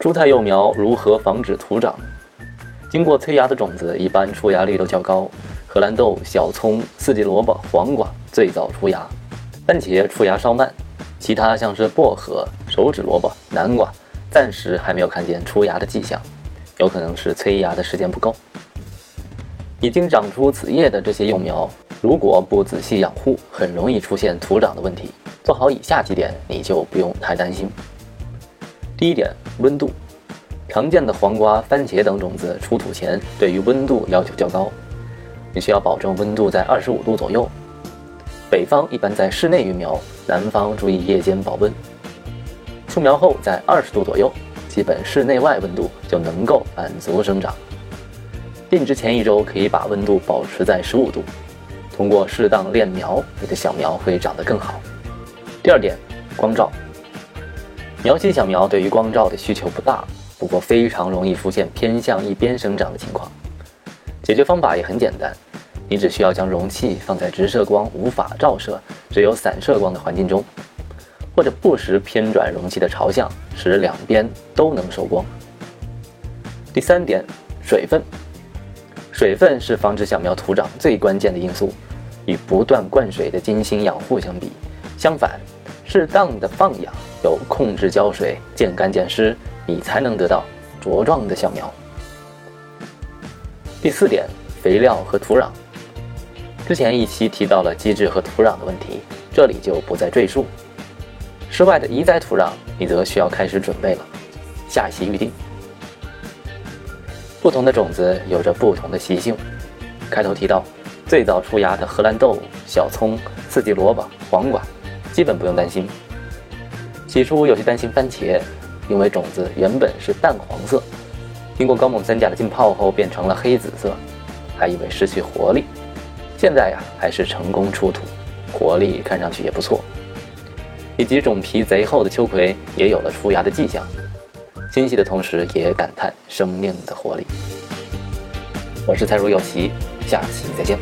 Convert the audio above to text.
蔬菜幼苗如何防止徒长？经过催芽的种子一般出芽率都较高，荷兰豆、小葱、四季萝卜、黄瓜最早出芽，番茄出芽稍慢，其他像是薄荷、手指萝卜、南瓜暂时还没有看见出芽的迹象，有可能是催芽的时间不够。已经长出子叶的这些幼苗，如果不仔细养护，很容易出现徒长的问题。做好以下几点，你就不用太担心。第一点，温度。常见的黄瓜、番茄等种子出土前，对于温度要求较高，你需要保证温度在二十五度左右。北方一般在室内育苗，南方注意夜间保温。出苗后在二十度左右，基本室内外温度就能够满足生长。定植前一周可以把温度保持在十五度，通过适当练苗，你的小苗会长得更好。第二点，光照。苗期小苗对于光照的需求不大。不过非常容易出现偏向一边生长的情况，解决方法也很简单，你只需要将容器放在直射光无法照射、只有散射光的环境中，或者不时偏转容器的朝向，使两边都能受光。第三点，水分，水分是防止小苗徒长最关键的因素，与不断灌水的精心养护相比，相反，适当的放养有控制浇水、见干见湿。你才能得到茁壮的小苗。第四点，肥料和土壤。之前一期提到了基质和土壤的问题，这里就不再赘述。室外的移栽土壤，你则需要开始准备了。下期预定。不同的种子有着不同的习性。开头提到，最早出芽的荷兰豆、小葱、四季萝卜、黄瓜，基本不用担心。起初有些担心番茄。因为种子原本是淡黄色，经过高锰酸钾的浸泡后变成了黑紫色，还以为失去活力。现在呀，还是成功出土，活力看上去也不错。以及种皮贼厚的秋葵也有了出芽的迹象，欣喜的同时也感叹生命的活力。我是蔡如有奇，下期再见。